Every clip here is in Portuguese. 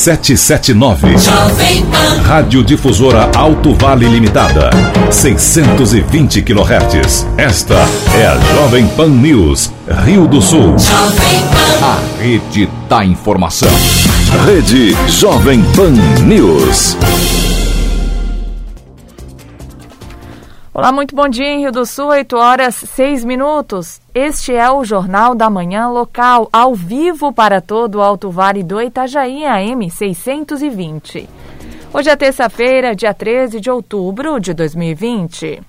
779. Rádio Difusora Alto Vale Limitada. 620 kHz. Esta é a Jovem Pan News, Rio do Sul. A rede da informação. Rede Jovem Pan News. Olá, muito bom dia em Rio do Sul, 8 horas 6 minutos. Este é o Jornal da Manhã Local, ao vivo para todo o Alto Vale do Itajaí, AM 620. Hoje é terça-feira, dia 13 de outubro de 2020.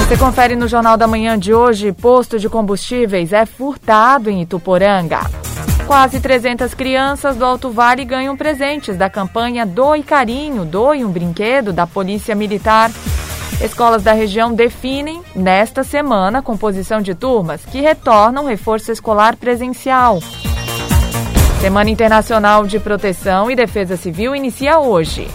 Você confere no Jornal da Manhã de hoje: posto de combustíveis é furtado em Ituporanga. Quase 300 crianças do Alto Vale ganham presentes da campanha Doe Carinho, Doe um Brinquedo da Polícia Militar. Escolas da região definem, nesta semana, composição de turmas que retornam reforço escolar presencial. Semana Internacional de Proteção e Defesa Civil inicia hoje.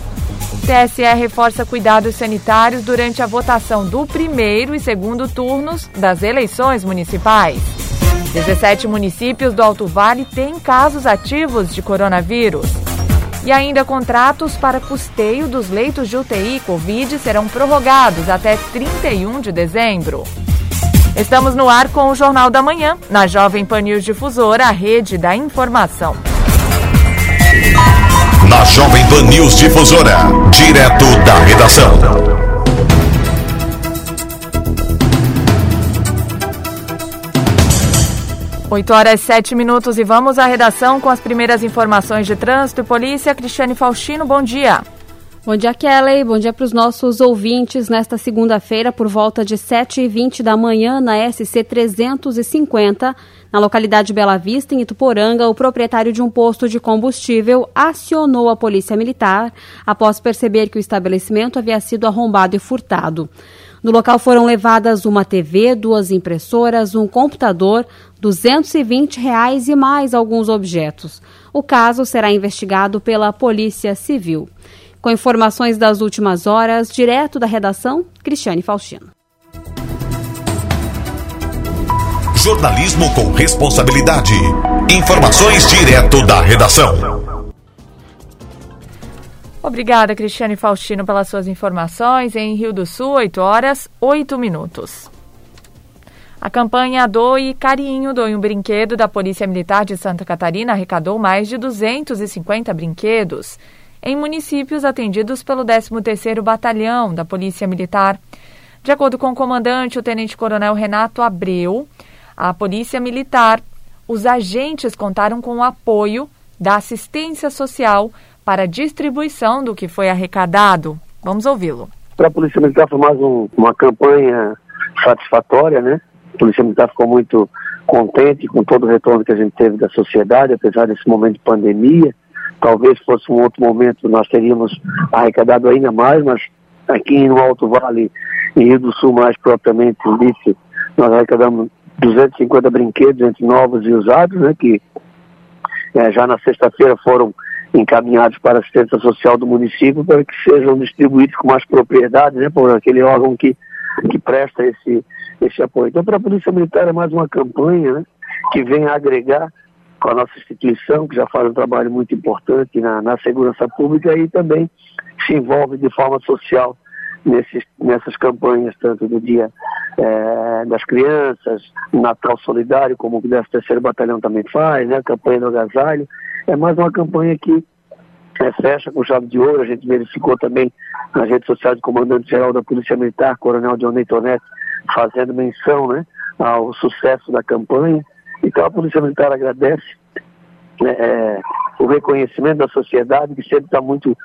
TSE reforça cuidados sanitários durante a votação do primeiro e segundo turnos das eleições municipais. 17 municípios do Alto Vale têm casos ativos de coronavírus. E ainda contratos para custeio dos leitos de UTI Covid serão prorrogados até 31 de dezembro. Estamos no ar com o Jornal da Manhã, na Jovem Pan News Difusora, a rede da informação. Na Jovem Pan News Difusora, direto da redação. 8 horas 7 minutos e vamos à redação com as primeiras informações de trânsito e polícia. Cristiane Faustino, bom dia. Bom dia, Kelly. Bom dia para os nossos ouvintes. Nesta segunda-feira, por volta de 7h20 da manhã, na SC 350, na localidade Bela Vista, em Ituporanga, o proprietário de um posto de combustível acionou a polícia militar após perceber que o estabelecimento havia sido arrombado e furtado. No local foram levadas uma TV, duas impressoras, um computador, 220 reais e mais alguns objetos. O caso será investigado pela Polícia Civil. Com informações das últimas horas, direto da redação, Cristiane Faustino. Jornalismo com responsabilidade. Informações direto da redação. Obrigada, Cristiane Faustino, pelas suas informações. Em Rio do Sul, 8 horas, 8 minutos. A campanha Doe Carinho, Doe um Brinquedo da Polícia Militar de Santa Catarina arrecadou mais de 250 brinquedos em municípios atendidos pelo 13º Batalhão da Polícia Militar. De acordo com o comandante, o tenente-coronel Renato Abreu, a Polícia Militar, os agentes contaram com o apoio da assistência social para a distribuição do que foi arrecadado. Vamos ouvi-lo. Para a Polícia Militar foi mais um, uma campanha satisfatória, né? A Polícia Militar ficou muito contente com todo o retorno que a gente teve da sociedade, apesar desse momento de pandemia. Talvez fosse um outro momento nós teríamos arrecadado ainda mais, mas aqui no Alto Vale, em Rio do Sul mais propriamente disse, nós arrecadamos 250 brinquedos entre novos e usados, né, que é, já na sexta-feira foram encaminhados para a assistência social do município para que sejam distribuídos com mais propriedade, né, por aquele órgão que, que presta esse, esse apoio. Então, para a Polícia Militar é mais uma campanha né, que vem agregar com a nossa instituição, que já faz um trabalho muito importante na, na segurança pública e também se envolve de forma social nesses, nessas campanhas, tanto do Dia é, das Crianças, Natal Solidário, como o 13 Batalhão também faz, né, a campanha do agasalho, é mais uma campanha que é, fecha com chave de ouro. A gente verificou também nas redes sociais do comandante-geral da Polícia Militar, Coronel Johnny Tonetti, fazendo menção né, ao sucesso da campanha. Então a Polícia Militar agradece né, é, o reconhecimento da sociedade, que sempre está muito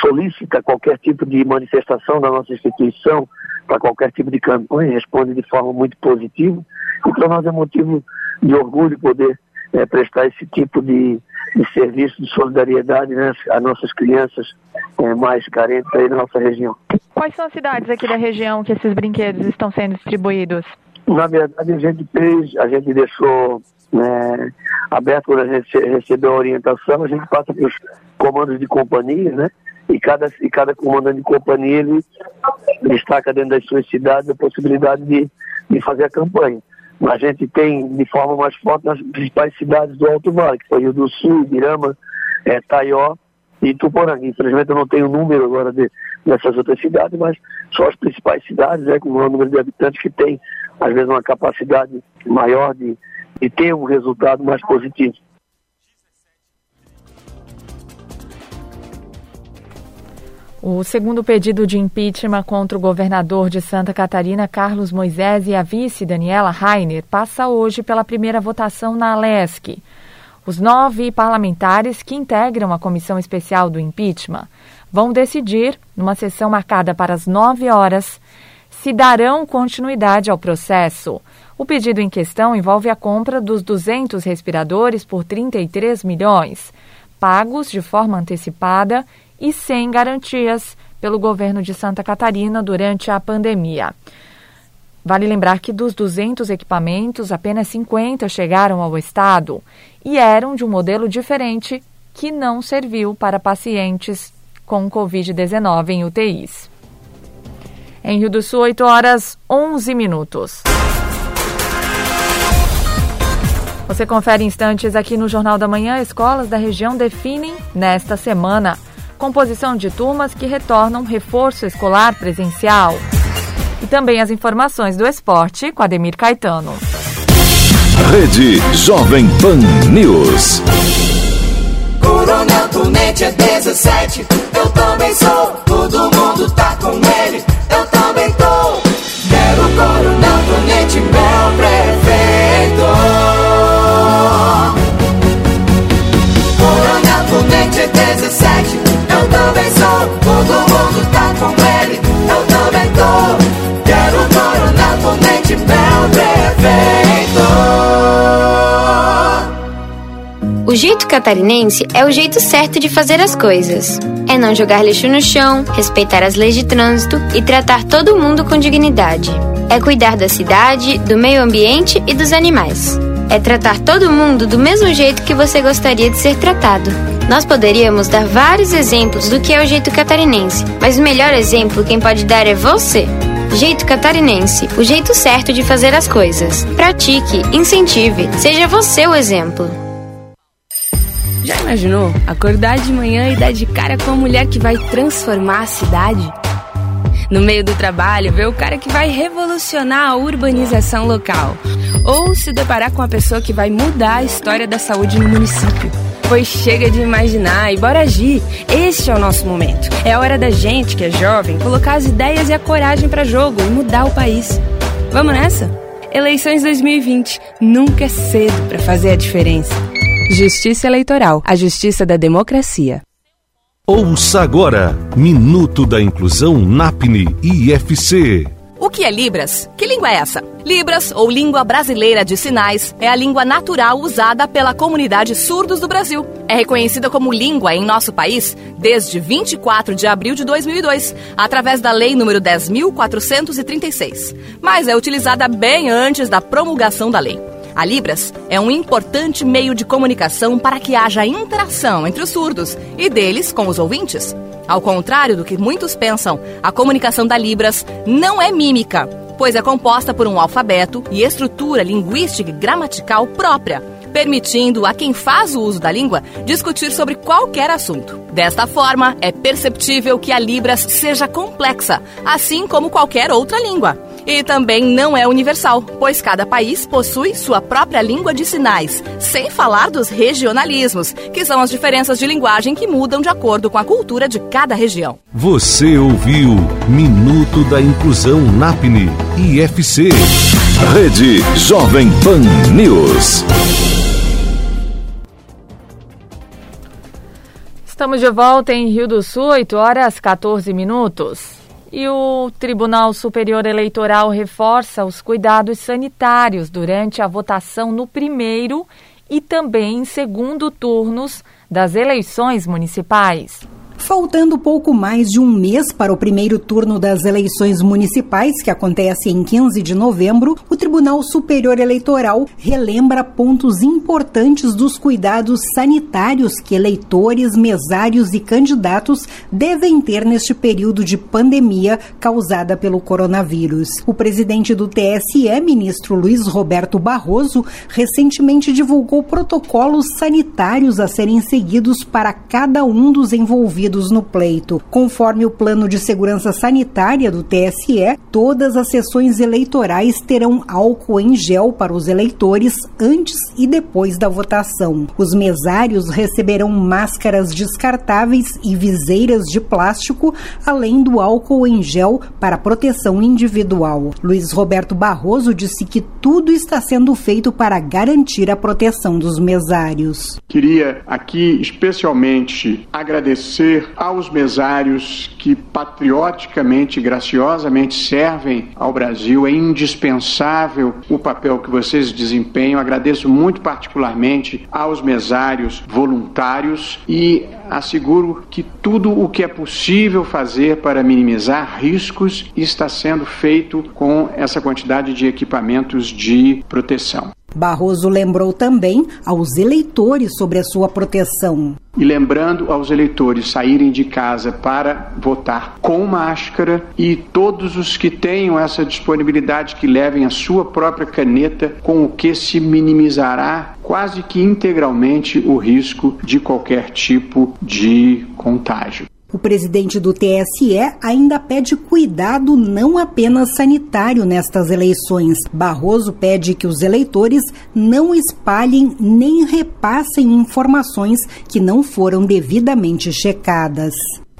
solicita qualquer tipo de manifestação da nossa instituição, para qualquer tipo de campanha, responde de forma muito positiva. Então nós é motivo de orgulho poder é, prestar esse tipo de, de, serviço de solidariedade né, a nossas crianças é, mais carentes aí na nossa região. Quais são as cidades aqui da região que esses brinquedos estão sendo distribuídos? Na verdade, a gente fez, a gente deixou né, aberto quando a gente recebeu a orientação, a gente passa para os comandos de companhia, né? E cada, e cada comandante de companhia ele destaca dentro das suas cidades a possibilidade de, de fazer a campanha. A gente tem de forma mais forte nas principais cidades do Alto Vale, que foi Rio do Sul, Ibirama, é, Taió e Tuporanga. Infelizmente eu não tenho o número agora de, dessas outras cidades, mas são as principais cidades, é, com o número de habitantes que tem, às vezes, uma capacidade maior de, de ter um resultado mais positivo. O segundo pedido de impeachment contra o governador de Santa Catarina, Carlos Moisés, e a vice, Daniela Rainer, passa hoje pela primeira votação na Alesc. Os nove parlamentares que integram a comissão especial do impeachment vão decidir, numa sessão marcada para as nove horas, se darão continuidade ao processo. O pedido em questão envolve a compra dos 200 respiradores por 33 milhões, pagos de forma antecipada e sem garantias pelo governo de Santa Catarina durante a pandemia. Vale lembrar que dos 200 equipamentos, apenas 50 chegaram ao estado e eram de um modelo diferente que não serviu para pacientes com Covid-19 em UTIs. Em Rio do Sul, 8 horas 11 minutos. Você confere instantes aqui no Jornal da Manhã. Escolas da região definem nesta semana composição de turmas que retornam reforço escolar presencial. E também as informações do esporte com Ademir Caetano. Rede Jovem Pan News. Coronel Tunete é 17, eu também sou. Todo mundo tá com ele, eu também tô. Quero Coronel Tunete, meu prefeito. Coronel Tunete é 17, eu também tá. O jeito catarinense é o jeito certo de fazer as coisas. É não jogar lixo no chão, respeitar as leis de trânsito e tratar todo mundo com dignidade. É cuidar da cidade, do meio ambiente e dos animais. É tratar todo mundo do mesmo jeito que você gostaria de ser tratado. Nós poderíamos dar vários exemplos do que é o jeito catarinense, mas o melhor exemplo quem pode dar é você. Jeito catarinense, o jeito certo de fazer as coisas. Pratique, incentive, seja você o exemplo. Já imaginou acordar de manhã e dar de cara com a mulher que vai transformar a cidade? No meio do trabalho, ver o cara que vai revolucionar a urbanização local. Ou se deparar com a pessoa que vai mudar a história da saúde no município. Pois chega de imaginar e bora agir. Este é o nosso momento. É a hora da gente, que é jovem, colocar as ideias e a coragem para jogo e mudar o país. Vamos nessa? Eleições 2020. Nunca é cedo para fazer a diferença. Justiça Eleitoral. A justiça da democracia. Ouça agora Minuto da Inclusão NAPNE IFC. O que é Libras? Que língua é essa? Libras, ou Língua Brasileira de Sinais, é a língua natural usada pela comunidade surdos do Brasil. É reconhecida como língua em nosso país desde 24 de abril de 2002, através da Lei nº 10.436, mas é utilizada bem antes da promulgação da lei. A Libras é um importante meio de comunicação para que haja interação entre os surdos e deles com os ouvintes. Ao contrário do que muitos pensam, a comunicação da Libras não é mímica, pois é composta por um alfabeto e estrutura linguística e gramatical própria, permitindo a quem faz o uso da língua discutir sobre qualquer assunto. Desta forma, é perceptível que a Libras seja complexa, assim como qualquer outra língua. E também não é universal, pois cada país possui sua própria língua de sinais, sem falar dos regionalismos, que são as diferenças de linguagem que mudam de acordo com a cultura de cada região. Você ouviu Minuto da Inclusão NAPNE IFC. Rede Jovem Pan News. Estamos de volta em Rio do Sul, 8 horas 14 minutos. E o Tribunal Superior Eleitoral reforça os cuidados sanitários durante a votação no primeiro e também em segundo turnos das eleições municipais. Faltando pouco mais de um mês para o primeiro turno das eleições municipais, que acontece em 15 de novembro, o Tribunal Superior Eleitoral relembra pontos importantes dos cuidados sanitários que eleitores, mesários e candidatos devem ter neste período de pandemia causada pelo coronavírus. O presidente do TSE, ministro Luiz Roberto Barroso, recentemente divulgou protocolos sanitários a serem seguidos para cada um dos envolvidos envolvidos no pleito. Conforme o plano de segurança sanitária do TSE, todas as sessões eleitorais terão álcool em gel para os eleitores antes e depois da votação. Os mesários receberão máscaras descartáveis e viseiras de plástico, além do álcool em gel para proteção individual. Luiz Roberto Barroso disse que tudo está sendo feito para garantir a proteção dos mesários. Queria aqui especialmente agradecer aos mesários que patrioticamente graciosamente servem ao Brasil. É indispensável o papel que vocês desempenham. Agradeço muito particularmente aos mesários voluntários e asseguro que tudo o que é possível fazer para minimizar riscos está sendo feito com essa quantidade de equipamentos de proteção. Barroso lembrou também aos eleitores sobre a sua proteção. E lembrando aos eleitores saírem de casa para votar com máscara e todos os que tenham essa disponibilidade que levem a sua própria caneta, com o que se minimizará quase que integralmente o risco de qualquer tipo de contágio. O presidente do TSE ainda pede cuidado não apenas sanitário nestas eleições. Barroso pede que os eleitores não espalhem nem repassem informações que não foram devidamente checadas.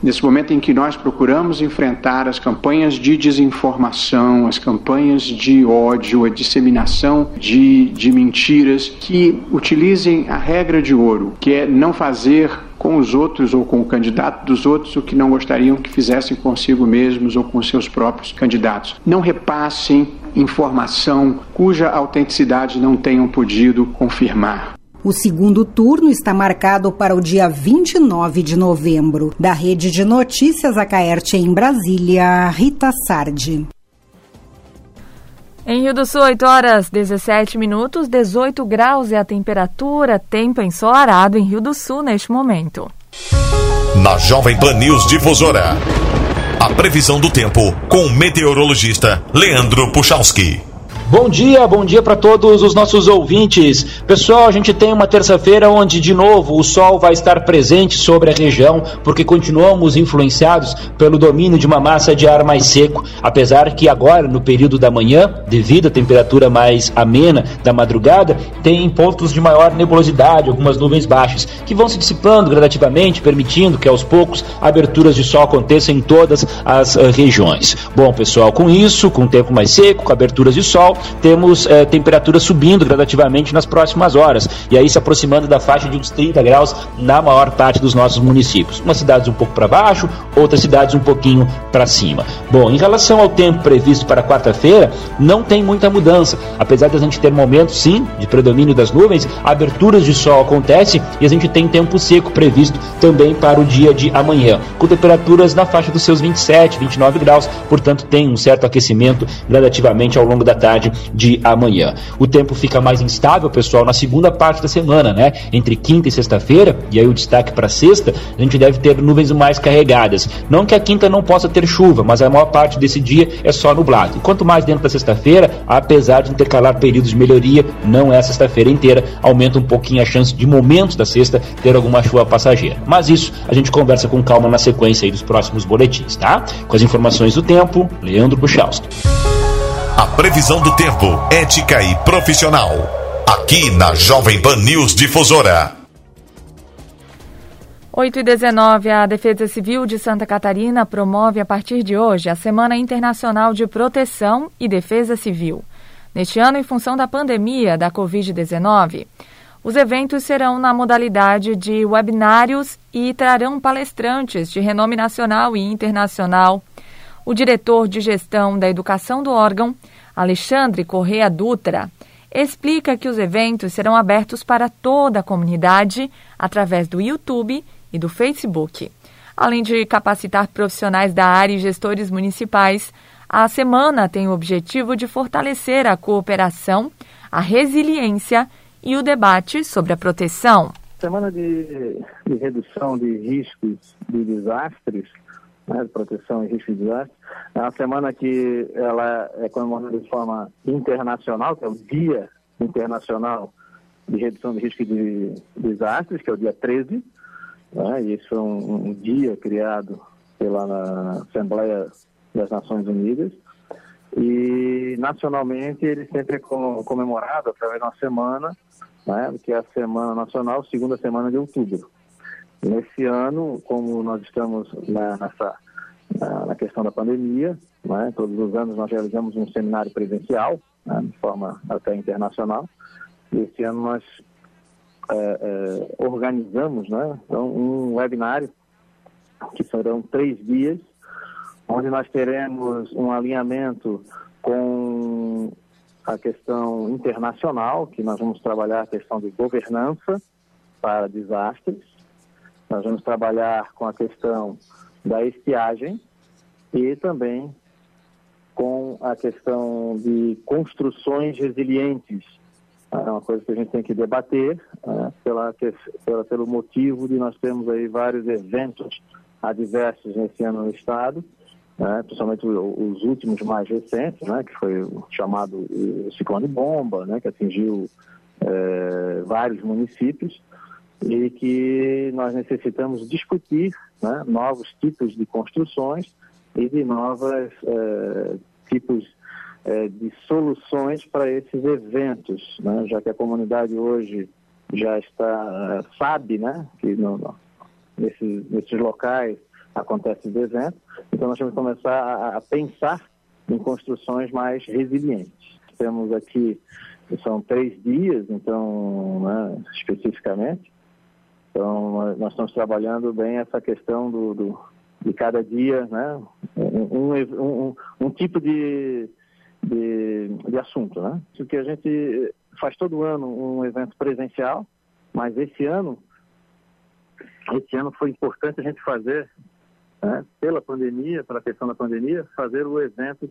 Nesse momento em que nós procuramos enfrentar as campanhas de desinformação, as campanhas de ódio, a disseminação de, de mentiras, que utilizem a regra de ouro, que é não fazer com os outros ou com o candidato dos outros o que não gostariam que fizessem consigo mesmos ou com seus próprios candidatos. Não repassem informação cuja autenticidade não tenham podido confirmar. O segundo turno está marcado para o dia 29 de novembro. Da Rede de Notícias Acaerte em Brasília, Rita Sardi. Em Rio do Sul, 8 horas 17 minutos, 18 graus é a temperatura, tempo ensolarado em Rio do Sul neste momento. Na Jovem Pan News Difusora, a previsão do tempo com o meteorologista Leandro Puchalski. Bom dia, bom dia para todos os nossos ouvintes. Pessoal, a gente tem uma terça-feira onde, de novo, o sol vai estar presente sobre a região, porque continuamos influenciados pelo domínio de uma massa de ar mais seco. Apesar que agora, no período da manhã, devido à temperatura mais amena da madrugada, tem pontos de maior nebulosidade, algumas nuvens baixas, que vão se dissipando gradativamente, permitindo que aos poucos aberturas de sol aconteçam em todas as uh, regiões. Bom, pessoal, com isso, com o tempo mais seco, com aberturas de sol, temos é, temperaturas subindo gradativamente nas próximas horas, e aí se aproximando da faixa de uns 30 graus na maior parte dos nossos municípios. Umas cidades um pouco para baixo, outras cidades um pouquinho para cima. Bom, em relação ao tempo previsto para quarta-feira, não tem muita mudança, apesar de a gente ter momentos, sim, de predomínio das nuvens, aberturas de sol acontecem e a gente tem tempo seco previsto também para o dia de amanhã, com temperaturas na faixa dos seus 27, 29 graus, portanto tem um certo aquecimento gradativamente ao longo da tarde de amanhã. O tempo fica mais instável, pessoal, na segunda parte da semana, né? Entre quinta e sexta-feira, e aí o destaque para sexta, a gente deve ter nuvens mais carregadas. Não que a quinta não possa ter chuva, mas a maior parte desse dia é só nublado. E quanto mais dentro da sexta-feira, apesar de intercalar períodos de melhoria, não é sexta-feira inteira, aumenta um pouquinho a chance de momentos da sexta ter alguma chuva passageira. Mas isso a gente conversa com calma na sequência aí dos próximos boletins, tá? Com as informações do tempo, Leandro Buchalski. A previsão do tempo, ética e profissional. Aqui na Jovem Pan News Difusora. 8 e 19, a Defesa Civil de Santa Catarina promove a partir de hoje a Semana Internacional de Proteção e Defesa Civil. Neste ano, em função da pandemia da Covid-19, os eventos serão na modalidade de webinários e trarão palestrantes de renome nacional e internacional o diretor de gestão da educação do órgão, Alexandre Correa Dutra, explica que os eventos serão abertos para toda a comunidade através do YouTube e do Facebook. Além de capacitar profissionais da área e gestores municipais, a semana tem o objetivo de fortalecer a cooperação, a resiliência e o debate sobre a proteção. Semana de, de redução de riscos de desastres, né, de proteção e riscos de desastres, é uma semana que ela é comemorada de forma internacional, que é o Dia Internacional de Redução de Risco de Desastres, que é o dia 13. Né, e isso é um, um dia criado pela Assembleia das Nações Unidas. E nacionalmente ele sempre é comemorado através de uma semana, né, que é a Semana Nacional, segunda semana de outubro. Nesse ano, como nós estamos né, nessa na questão da pandemia, né, todos os anos nós realizamos um seminário presencial, né, de forma até internacional. E esse ano nós é, é, organizamos né, então, um webinário que serão três dias onde nós teremos um alinhamento com a questão internacional, que nós vamos trabalhar a questão de governança para desastres, nós vamos trabalhar com a questão da estiagem e também com a questão de construções resilientes. É uma coisa que a gente tem que debater, é, pela, pela, pelo motivo de nós termos aí vários eventos adversos nesse ano no Estado, né, principalmente os últimos mais recentes, né, que foi o chamado ciclone bomba, né, que atingiu é, vários municípios e que nós necessitamos discutir né, novos tipos de construções e de novos é, tipos é, de soluções para esses eventos, né, já que a comunidade hoje já está sabe, né, que no, no, nesses, nesses locais acontece de evento. Então nós temos que começar a, a pensar em construções mais resilientes. Temos aqui, são três dias, então, né, especificamente. Então nós estamos trabalhando bem essa questão do, do de cada dia, né, um, um, um tipo de, de, de assunto, né? Isso que a gente faz todo ano um evento presencial, mas esse ano esse ano foi importante a gente fazer né, pela pandemia, pela questão da pandemia, fazer o evento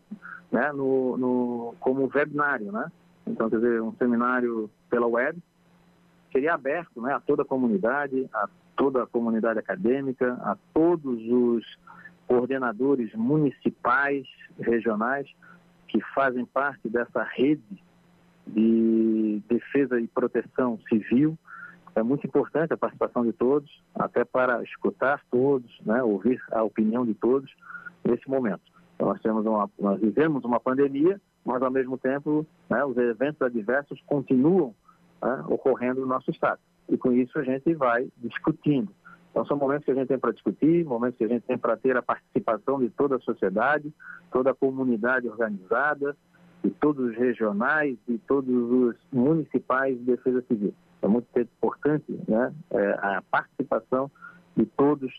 né, no, no, como webinário, né? Então, quer dizer, um seminário pela web, seria aberto né, a toda a comunidade, a toda a comunidade acadêmica, a todos os coordenadores municipais, regionais, que fazem parte dessa rede de defesa e proteção civil, é muito importante a participação de todos, até para escutar todos, né, ouvir a opinião de todos nesse momento. Então, nós, temos uma, nós vivemos uma pandemia, mas ao mesmo tempo né, os eventos adversos continuam né, ocorrendo no nosso estado. E com isso a gente vai discutindo. Então são momentos que a gente tem para discutir, momentos que a gente tem para ter a participação de toda a sociedade, toda a comunidade organizada, de todos os regionais, de todos os municipais de defesa civil. É muito importante né, é, a participação de todos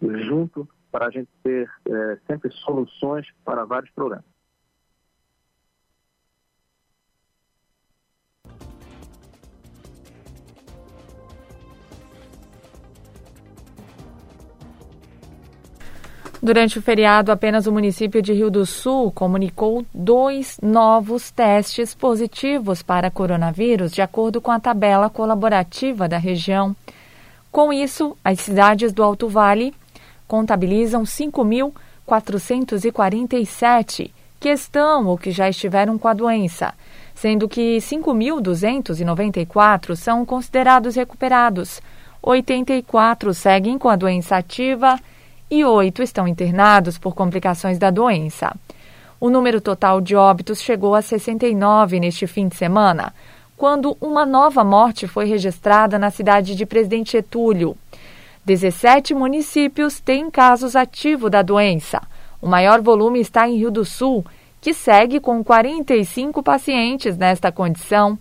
junto para a gente ter é, sempre soluções para vários problemas. Durante o feriado, apenas o município de Rio do Sul comunicou dois novos testes positivos para coronavírus, de acordo com a tabela colaborativa da região. Com isso, as cidades do Alto Vale contabilizam 5.447 que estão ou que já estiveram com a doença, sendo que 5.294 são considerados recuperados, 84 seguem com a doença ativa e oito estão internados por complicações da doença. O número total de óbitos chegou a 69 neste fim de semana, quando uma nova morte foi registrada na cidade de Presidente Getúlio. 17 municípios têm casos ativos da doença. O maior volume está em Rio do Sul, que segue com 45 pacientes nesta condição.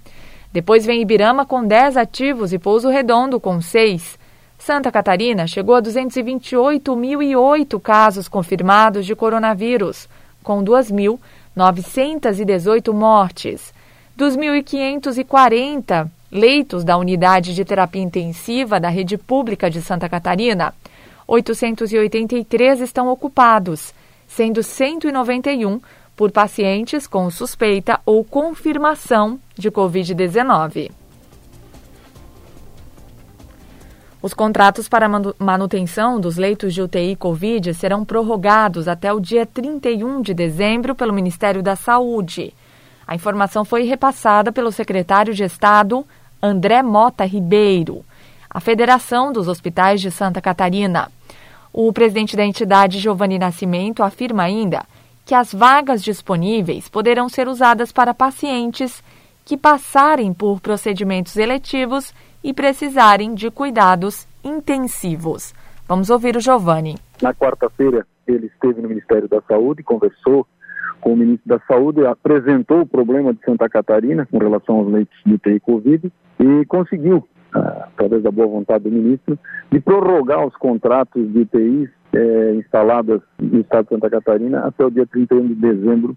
Depois vem Ibirama com 10 ativos e Pouso Redondo com 6. Santa Catarina chegou a 228.008 casos confirmados de coronavírus, com 2.918 mortes. Dos 1.540 leitos da unidade de terapia intensiva da rede pública de Santa Catarina, 883 estão ocupados, sendo 191 por pacientes com suspeita ou confirmação de Covid-19. Os contratos para manutenção dos leitos de UTI Covid serão prorrogados até o dia 31 de dezembro pelo Ministério da Saúde. A informação foi repassada pelo secretário de Estado, André Mota Ribeiro, à Federação dos Hospitais de Santa Catarina. O presidente da entidade, Giovanni Nascimento, afirma ainda que as vagas disponíveis poderão ser usadas para pacientes que passarem por procedimentos eletivos e precisarem de cuidados intensivos. Vamos ouvir o Giovanni. Na quarta-feira, ele esteve no Ministério da Saúde, conversou com o ministro da Saúde, apresentou o problema de Santa Catarina com relação aos leitos de UTI Covid e conseguiu, ah, através da boa vontade do ministro, de prorrogar os contratos de UTIs eh, instaladas no estado de Santa Catarina até o dia 31 de dezembro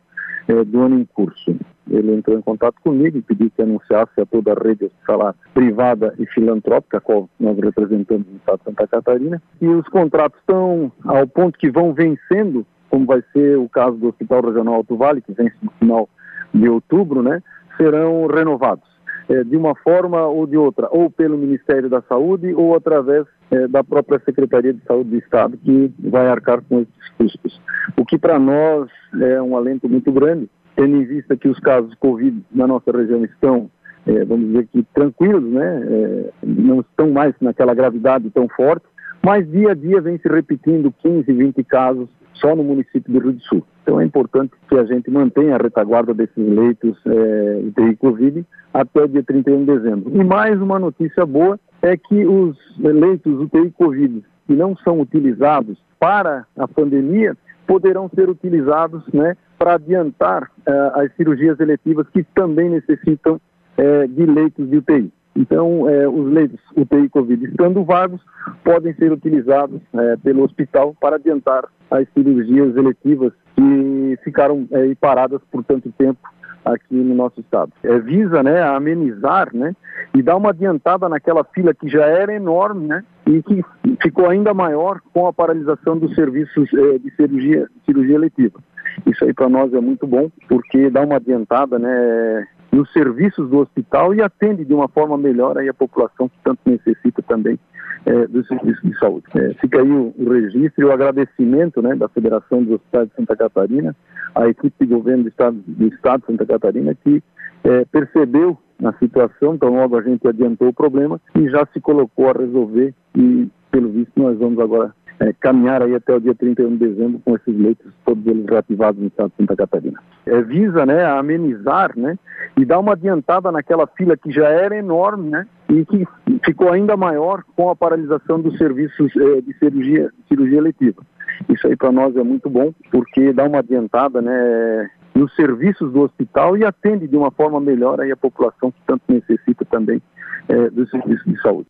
eh, do ano em curso. Ele entrou em contato comigo e pediu que anunciasse a toda a rede hospitalar privada e filantrópica, a qual nós representamos no estado de Santa Catarina. E os contratos estão ao ponto que vão vencendo, como vai ser o caso do Hospital Regional Alto Vale, que vence no final de outubro, né, serão renovados. É, de uma forma ou de outra, ou pelo Ministério da Saúde ou através é, da própria Secretaria de Saúde do Estado, que vai arcar com esses custos. O que para nós é um alento muito grande, tendo em vista que os casos de Covid na nossa região estão, é, vamos dizer que tranquilos, né? Não estão mais naquela gravidade tão forte, mas dia a dia vem se repetindo 15, 20 casos só no município do Rio do Sul. Então é importante que a gente mantenha a retaguarda desses leitos é, de Covid até o dia 31 de dezembro. E mais uma notícia boa é que os leitos UTI Covid que não são utilizados para a pandemia poderão ser utilizados né, para adiantar uh, as cirurgias eletivas que também necessitam uh, de leitos de UTI. Então, uh, os leitos UTI Covid estando vagos podem ser utilizados pelo hospital para adiantar as cirurgias eletivas que ficaram paradas por tanto tempo aqui no nosso estado. É, visa né, amenizar né, e dar uma adiantada naquela fila que já era enorme né, e que ficou ainda maior com a paralisação dos serviços é, de cirurgia, cirurgia eletiva. Isso aí para nós é muito bom, porque dá uma adiantada né, nos serviços do hospital e atende de uma forma melhor aí a população que tanto necessita também é, dos serviços de saúde. É, fica aí o, o, registro e o agradecimento né, da Federação dos Hospitais de Santa Catarina, à equipe de governo do Estado, do estado de Santa Catarina, que é, percebeu a situação, então logo a gente adiantou o problema e já se colocou a resolver e, pelo visto, nós vamos agora é, caminhar aí até o dia 31 de dezembro com esses leitos todos eles reativados no estado de Santa Catarina. É, visa, né, amenizar, né, e dar uma adiantada naquela fila que já era enorme, né, e que ficou ainda maior com a paralisação dos serviços é, de cirurgia, cirurgia eletiva. Isso aí para nós é muito bom, porque dá uma adiantada, né, nos serviços do hospital e atende de uma forma melhor aí a população que tanto necessita também é, dos serviços de saúde.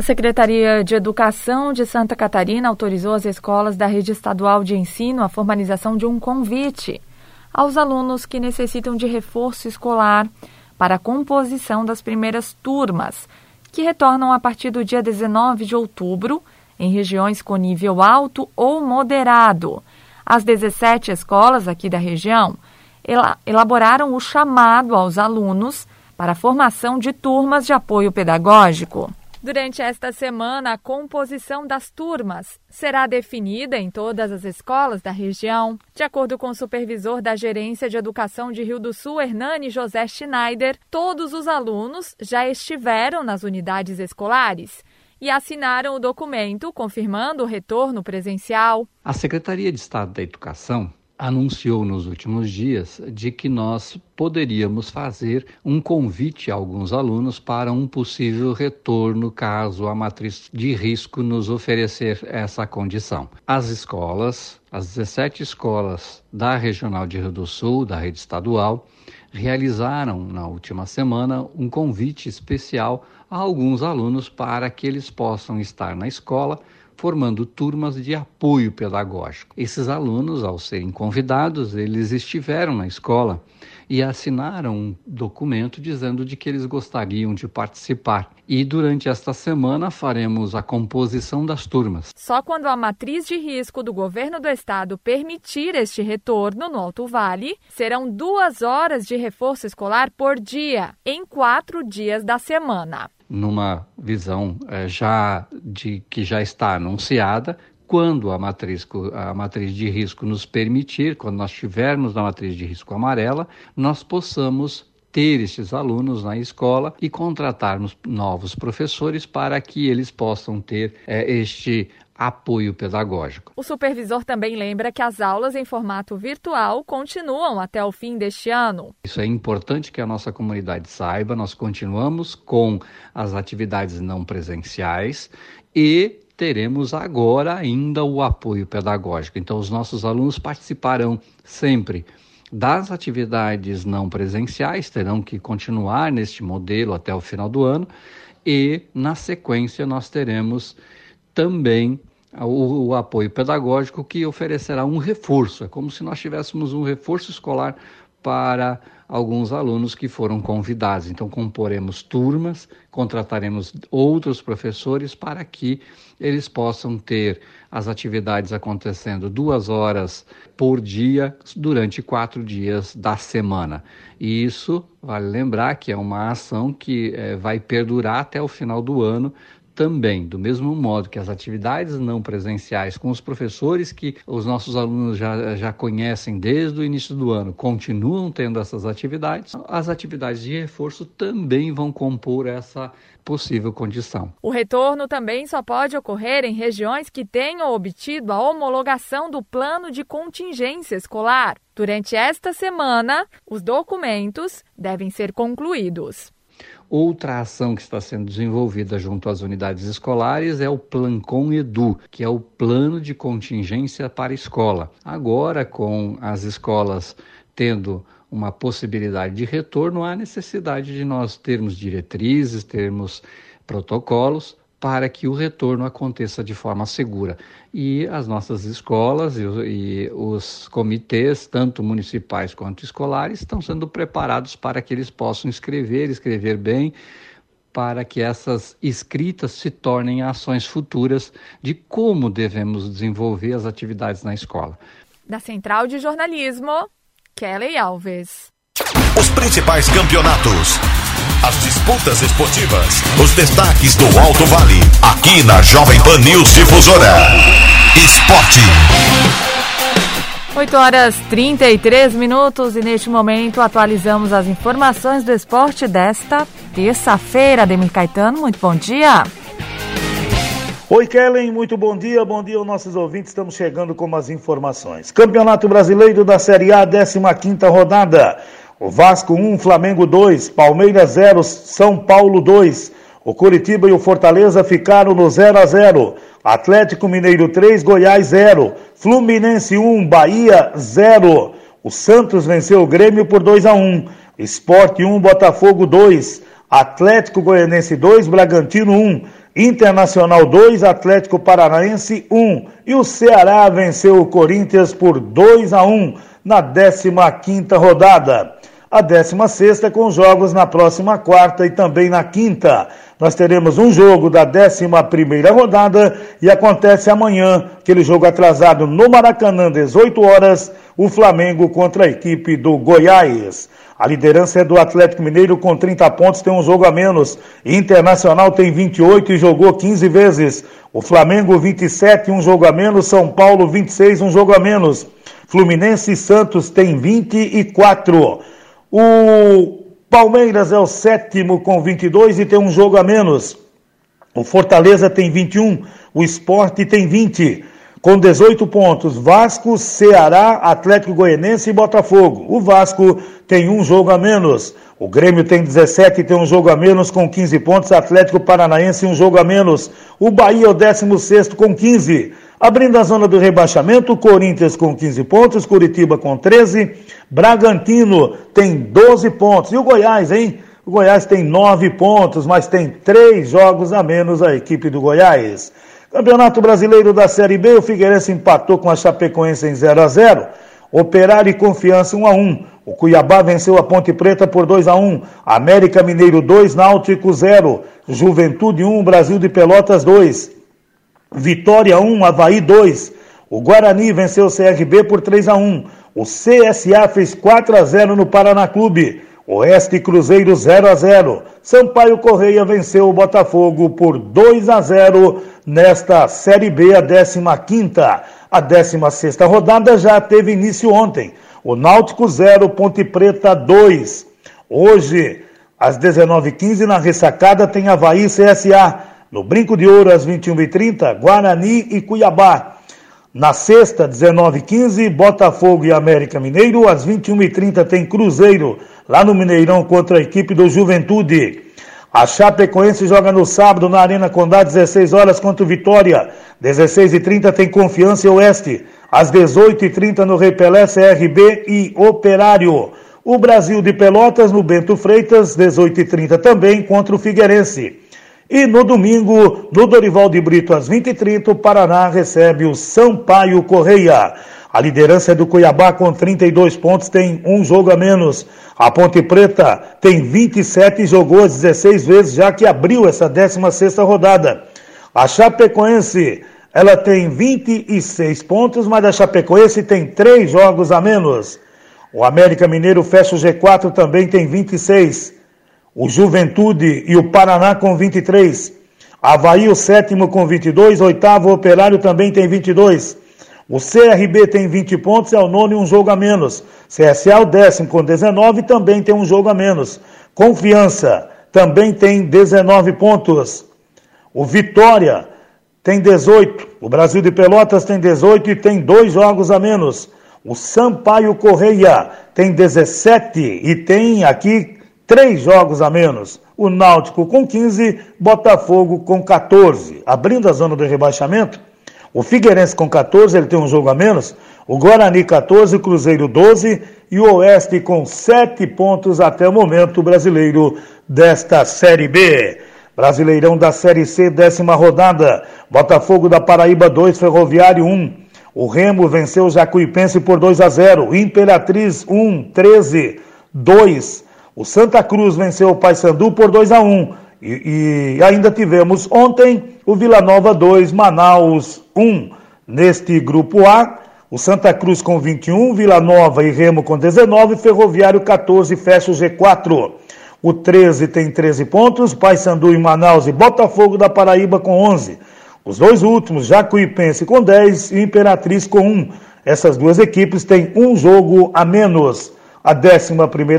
A Secretaria de Educação de Santa Catarina autorizou as escolas da rede estadual de ensino a formalização de um convite aos alunos que necessitam de reforço escolar para a composição das primeiras turmas, que retornam a partir do dia 19 de outubro em regiões com nível alto ou moderado. As 17 escolas aqui da região elaboraram o chamado aos alunos para a formação de turmas de apoio pedagógico. Durante esta semana, a composição das turmas será definida em todas as escolas da região. De acordo com o supervisor da Gerência de Educação de Rio do Sul, Hernani José Schneider, todos os alunos já estiveram nas unidades escolares e assinaram o documento confirmando o retorno presencial. A Secretaria de Estado da Educação anunciou nos últimos dias de que nós poderíamos fazer um convite a alguns alunos para um possível retorno caso a matriz de risco nos oferecer essa condição. As escolas, as 17 escolas da Regional de Rio do Sul, da rede estadual, realizaram na última semana um convite especial a alguns alunos para que eles possam estar na escola formando turmas de apoio pedagógico. Esses alunos, ao serem convidados, eles estiveram na escola e assinaram um documento dizendo de que eles gostariam de participar. E durante esta semana faremos a composição das turmas. Só quando a matriz de risco do governo do estado permitir este retorno no Alto Vale, serão duas horas de reforço escolar por dia, em quatro dias da semana. Numa visão é, já de que já está anunciada, quando a matriz, a matriz de risco nos permitir, quando nós estivermos na matriz de risco amarela, nós possamos ter estes alunos na escola e contratarmos novos professores para que eles possam ter é, este apoio pedagógico. O supervisor também lembra que as aulas em formato virtual continuam até o fim deste ano. Isso é importante que a nossa comunidade saiba. Nós continuamos com as atividades não presenciais e teremos agora ainda o apoio pedagógico. Então, os nossos alunos participarão sempre das atividades não presenciais, terão que continuar neste modelo até o final do ano, e na sequência nós teremos também o, o, apoio pedagógico que oferecerá um reforço. É como se nós tivéssemos um reforço escolar para alguns alunos que foram convidados. Então, comporemos turmas, contrataremos outros professores para que eles possam ter as atividades acontecendo duas horas por dia durante quatro dias da semana. E isso, vale lembrar que é uma ação que é, vai perdurar até o final do ano, também, do mesmo modo que as atividades não presenciais com os professores que os nossos alunos já, já conhecem desde o início do ano, continuam tendo essas atividades, as atividades de reforço também vão compor essa possível condição. O retorno também só pode ocorrer em regiões que tenham obtido a homologação do plano de contingência escolar. Durante esta semana, os documentos devem ser concluídos. Outra ação que está sendo desenvolvida junto às unidades escolares é o Plancom Edu, que é o plano de contingência para escola. Agora, com as escolas tendo uma possibilidade de retorno, há necessidade de nós termos diretrizes, termos protocolos para que o retorno aconteça de forma segura. E as nossas escolas e, e, os comitês, tanto municipais quanto escolares, estão sendo preparados para que eles possam escrever, escrever bem, para que essas escritas se tornem ações futuras de como devemos desenvolver as atividades na escola. Da Central de Jornalismo, Kelly Alves. Os principais campeonatos as disputas esportivas, os destaques do Alto Vale, aqui na Jovem Pan News Difusora. Esporte. 8 horas 33 minutos e neste momento atualizamos as informações do esporte desta terça-feira. Demir Caetano, muito bom dia. Oi, Kellen, muito bom dia. Bom dia aos nossos ouvintes. Estamos chegando com as informações. Campeonato Brasileiro da Série A, 15 rodada. O Vasco 1, Flamengo 2, Palmeiras 0, São Paulo 2. O Curitiba e o Fortaleza ficaram no 0 a 0. Atlético Mineiro 3, Goiás 0. Fluminense 1, Bahia 0. O Santos venceu o Grêmio por 2 a 1. Esporte 1, Botafogo 2. Atlético Goianense 2, Bragantino 1. Internacional 2, Atlético Paranaense 1. E o Ceará venceu o Corinthians por 2 a 1 na 15 quinta rodada a 16 com jogos na próxima quarta e também na quinta. Nós teremos um jogo da 11 rodada e acontece amanhã, aquele jogo atrasado no Maracanã, 18 horas, o Flamengo contra a equipe do Goiás. A liderança é do Atlético Mineiro com 30 pontos, tem um jogo a menos. Internacional tem 28 e jogou 15 vezes. O Flamengo 27, um jogo a menos. São Paulo 26, um jogo a menos. Fluminense e Santos tem 24. O Palmeiras é o sétimo com 22 e tem um jogo a menos. O Fortaleza tem 21, o Esporte tem 20, com 18 pontos. Vasco, Ceará, Atlético Goianense e Botafogo. O Vasco tem um jogo a menos. O Grêmio tem 17 e tem um jogo a menos com 15 pontos. Atlético Paranaense um jogo a menos. O Bahia é o 16 com 15. Abrindo a zona do rebaixamento, Corinthians com 15 pontos, Curitiba com 13, Bragantino tem 12 pontos. E o Goiás, hein? O Goiás tem 9 pontos, mas tem 3 jogos a menos a equipe do Goiás. Campeonato Brasileiro da Série B, o Figueirense empatou com a Chapecoense em 0 a 0. Operário e Confiança 1 a 1. O Cuiabá venceu a Ponte Preta por 2 a 1. América Mineiro 2, Náutico 0. Juventude 1, Brasil de Pelotas 2. Vitória 1, Havaí 2. O Guarani venceu o CRB por 3 a 1. O CSA fez 4 a 0 no Paraná Clube. Oeste Cruzeiro 0 a 0. Sampaio Correia venceu o Botafogo por 2 a 0 nesta Série B, a 15ª. A 16ª rodada já teve início ontem. O Náutico 0, Ponte Preta 2. Hoje, às 19h15, na ressacada, tem Havaí CSA. No Brinco de Ouro, às 21h30, Guarani e Cuiabá. Na sexta, 19h15, Botafogo e América Mineiro. Às 21h30 tem Cruzeiro, lá no Mineirão, contra a equipe do Juventude. A Chapecoense joga no sábado na Arena Condá, 16 horas contra o Vitória. 16h30 tem Confiança e Oeste. Às 18h30 no Rei Pelé, CRB e Operário. O Brasil de Pelotas no Bento Freitas, 18h30 também contra o Figueirense. E no domingo, no Dorival de Brito, às 20h30, o Paraná recebe o Sampaio Correia. A liderança é do Cuiabá com 32 pontos, tem um jogo a menos. A Ponte Preta tem 27 e jogou 16 vezes, já que abriu essa 16ª rodada. A Chapecoense, ela tem 26 pontos, mas a Chapecoense tem 3 jogos a menos. O América Mineiro fecha o G4, também tem 26 o Juventude e o Paraná com 23. Havaí, o sétimo com 22. Oitavo, o Operário também tem 22. O CRB tem 20 pontos, é o nono e um jogo a menos. CSA, o décimo com 19, também tem um jogo a menos. Confiança também tem 19 pontos. O Vitória tem 18. O Brasil de Pelotas tem 18 e tem dois jogos a menos. O Sampaio Correia tem 17 e tem aqui três jogos a menos. O Náutico com 15, Botafogo com 14. Abrindo a zona do rebaixamento, o Figueirense com 14, ele tem um jogo a menos. O Guarani 14, o Cruzeiro 12 e o Oeste com 7 pontos até o momento brasileiro desta Série B. Brasileirão da Série C, décima rodada. Botafogo da Paraíba 2, Ferroviário 1. O Remo venceu o Jacuipense por 2 a 0. Imperatriz 1, 13, 2. O Santa Cruz venceu o Paysandu por 2 a 1 e, e ainda tivemos ontem o Vila Nova 2, Manaus 1. Neste grupo A, o Santa Cruz com 21, Vila Nova e Remo com 19, Ferroviário 14 fecha o G4. O 13 tem 13 pontos, Paysandu e Manaus e Botafogo da Paraíba com 11. Os dois últimos, Jacuipense com 10 e Imperatriz com 1. Essas duas equipes têm um jogo a menos a 11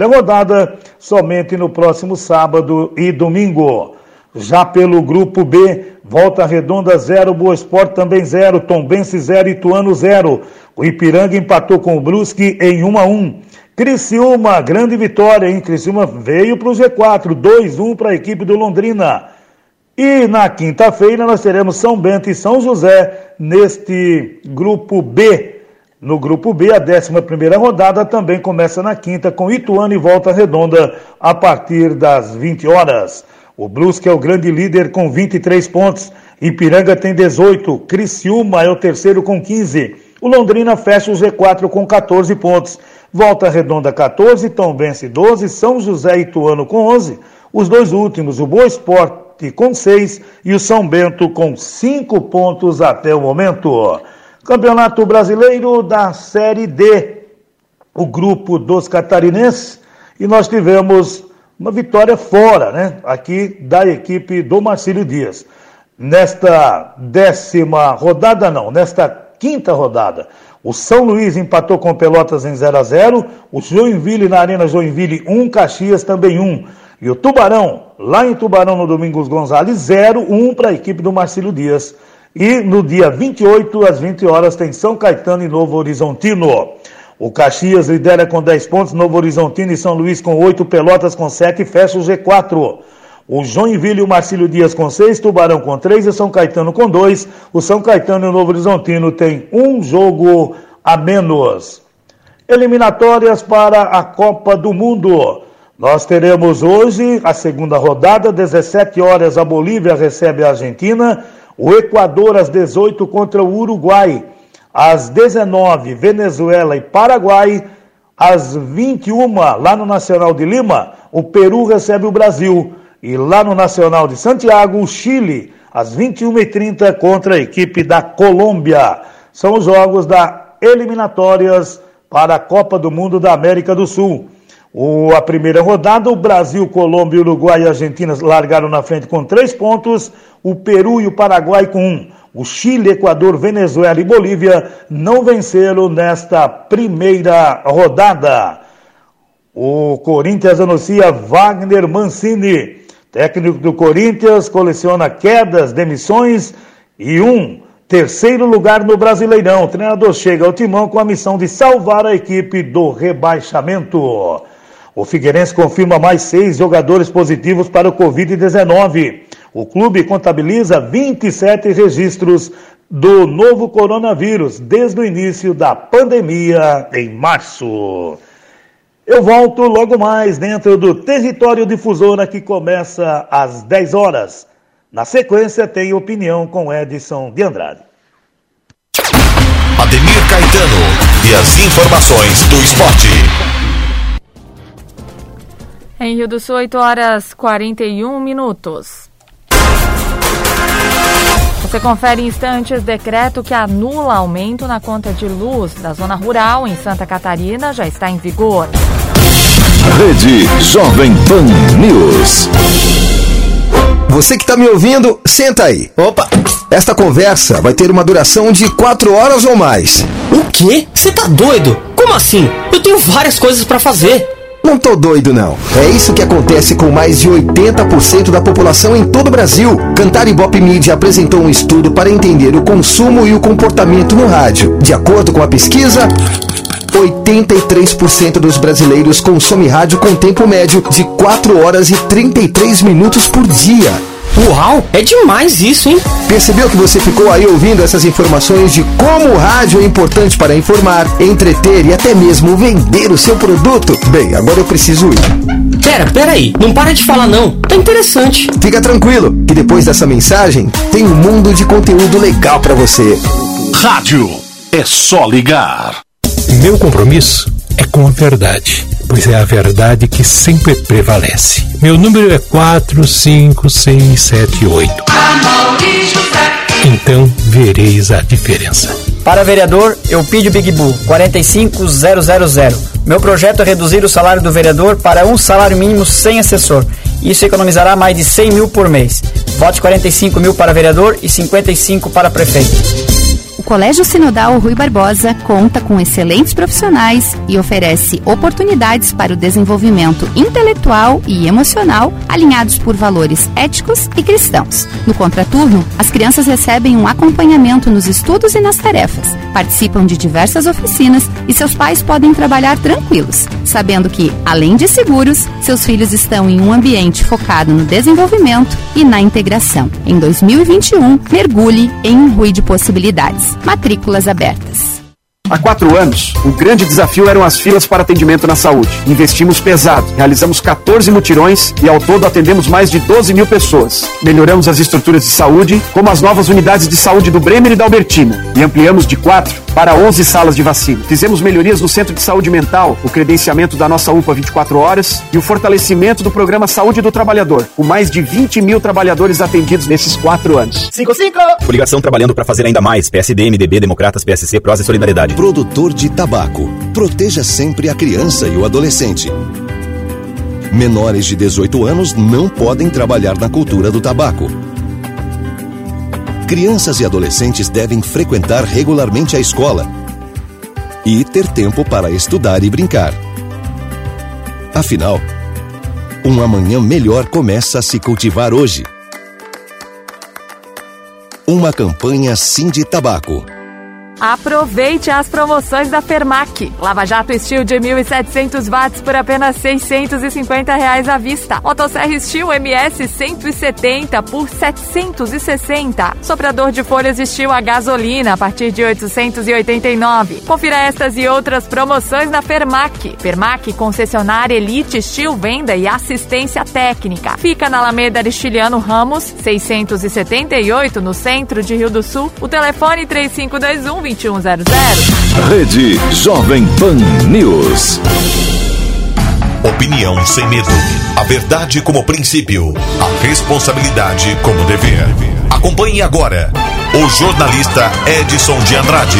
rodada somente no próximo sábado e domingo. Já pelo grupo B, Volta Redonda 0, Boa Esporte também 0, Tombense 0, Ituano 0. O Ipiranga empatou com o Brusque em 1 a 1. Criciúma, grande vitória, hein? Criciúma veio para o G4, 2-1 para a equipe do Londrina. E na quinta-feira nós teremos São Bento e São José neste grupo B. No grupo B, a 11 rodada também começa na quinta com Ituano e Volta Redonda a partir das 20 horas. O Brusque é o grande líder com 23 pontos. Ipiranga tem 18. Criciúma é o terceiro com 15. O Londrina fecha o Z4 com 14 pontos. Volta Redonda 14, Tombense 12, São José e Ituano com 11. Os dois últimos, o Boa Esporte com 6 e o São Bento com 5 pontos até o momento. Campeonato Brasileiro da Série D, o grupo dos catarinenses, e nós tivemos uma vitória fora, né? Aqui da equipe do Marcílio Dias. Nesta décima rodada, não, nesta quinta rodada, o São Luís empatou com Pelotas em 0 a 0 o Joinville na Arena Joinville 1, Caxias também 1. E o Tubarão, lá em Tubarão no Domingos Gonzalez, 0 1 para a equipe do Marcílio Dias. E no dia 28, às 20 horas, tem São Caetano e Novo Horizontino. O Caxias lidera com 10 pontos, Novo Horizontino e São Luís com 8, Pelotas com 7 fecha o G4. O Joinville e o Marcílio Dias com 6, Tubarão com 3 e São Caetano com 2. O São Caetano e o Novo Horizontino têm um jogo a menos. Eliminatórias para a Copa do Mundo. Nós teremos hoje a segunda rodada, 17 horas a Bolívia recebe a Argentina, o Equador às 18 contra o Uruguai. às 19, Venezuela e Paraguai. Às 21, lá no Nacional de Lima, o Peru recebe o Brasil. E lá no Nacional de Santiago, o Chile, às 21h30, contra a equipe da Colômbia. São os jogos da eliminatórias para a Copa do Mundo da América do Sul. O, a primeira rodada, o Brasil, Colômbia, Uruguai e Argentina largaram na frente com três pontos, o Peru e o Paraguai com um. O Chile, Equador, Venezuela e Bolívia não venceram nesta primeira rodada. O Corinthians anuncia Wagner Mancini. Técnico do Corinthians coleciona quedas, demissões e um terceiro lugar no Brasileirão. O treinador chega ao timão com a missão de salvar a equipe do rebaixamento. O Figueirense confirma mais seis jogadores positivos para o Covid-19. O clube contabiliza 27 registros do novo coronavírus desde o início da pandemia em março. Eu volto logo mais dentro do Território Difusora que começa às 10 horas. Na sequência, tem opinião com Edson de Andrade. Ademir Caetano e as informações do esporte. Em Rio do Sul, 8 horas 41 minutos. Você confere em instantes decreto que anula aumento na conta de luz da zona rural em Santa Catarina já está em vigor. Rede Jovem Pan News. Você que está me ouvindo, senta aí. Opa! Esta conversa vai ter uma duração de quatro horas ou mais. O quê? Você tá doido? Como assim? Eu tenho várias coisas para fazer. Não tô doido, não. É isso que acontece com mais de 80% da população em todo o Brasil. Cantar Ibope Media apresentou um estudo para entender o consumo e o comportamento no rádio. De acordo com a pesquisa, 83% dos brasileiros consomem rádio com tempo médio de 4 horas e 33 minutos por dia. Uau, é demais isso, hein? Percebeu que você ficou aí ouvindo essas informações de como o rádio é importante para informar, entreter e até mesmo vender o seu produto? Bem, agora eu preciso ir. Pera, pera aí, não para de falar não. Tá interessante. Fica tranquilo, que depois dessa mensagem tem um mundo de conteúdo legal para você. Rádio é só ligar. Meu compromisso é com a verdade, pois é a verdade que sempre prevalece. Meu número é 45678. Então vereis a diferença. Para vereador, eu pido Big Bull 45000. Meu projeto é reduzir o salário do vereador para um salário mínimo sem assessor. Isso economizará mais de 100 mil por mês. Vote 45 mil para vereador e 55 para prefeito. Colégio Sinodal Rui Barbosa conta com excelentes profissionais e oferece oportunidades para o desenvolvimento intelectual e emocional alinhados por valores éticos e cristãos. No contraturno, as crianças recebem um acompanhamento nos estudos e nas tarefas, participam de diversas oficinas e seus pais podem trabalhar tranquilos, sabendo que, além de seguros, seus filhos estão em um ambiente focado no desenvolvimento e na integração. Em 2021, mergulhe em um Rui de possibilidades. Matrículas abertas. Há quatro anos, o grande desafio eram as filas para atendimento na saúde. Investimos pesado, realizamos 14 mutirões e ao todo atendemos mais de 12 mil pessoas. Melhoramos as estruturas de saúde, como as novas unidades de saúde do Bremer e da Albertina, e ampliamos de 4 para 11 salas de vacina. Fizemos melhorias no Centro de Saúde Mental, o credenciamento da nossa UPA 24 horas e o fortalecimento do programa Saúde do Trabalhador, com mais de 20 mil trabalhadores atendidos nesses quatro anos. 55! Coligação trabalhando para fazer ainda mais. PSD, MDB, Democratas, PSC, Prós e Solidariedade. Produtor de tabaco. Proteja sempre a criança e o adolescente. Menores de 18 anos não podem trabalhar na cultura do tabaco. Crianças e adolescentes devem frequentar regularmente a escola e ter tempo para estudar e brincar. Afinal, um amanhã melhor começa a se cultivar hoje. Uma campanha Sim de Tabaco. Aproveite as promoções da Fermac. Lava Jato Steel de 1.700 watts por apenas 650 reais à vista. Motosserra Steel MS 170 por 760. Soprador de folhas Steel a gasolina a partir de 889. Confira estas e outras promoções na Fermac. Fermac, concessionária Elite Steel Venda e Assistência Técnica. Fica na Alameda Aristiliano Ramos, 678, no centro de Rio do Sul. O telefone 3521 2100. Rede Jovem Pan News. Opinião sem medo. A verdade como princípio. A responsabilidade como dever. Acompanhe agora o jornalista Edson de Andrade.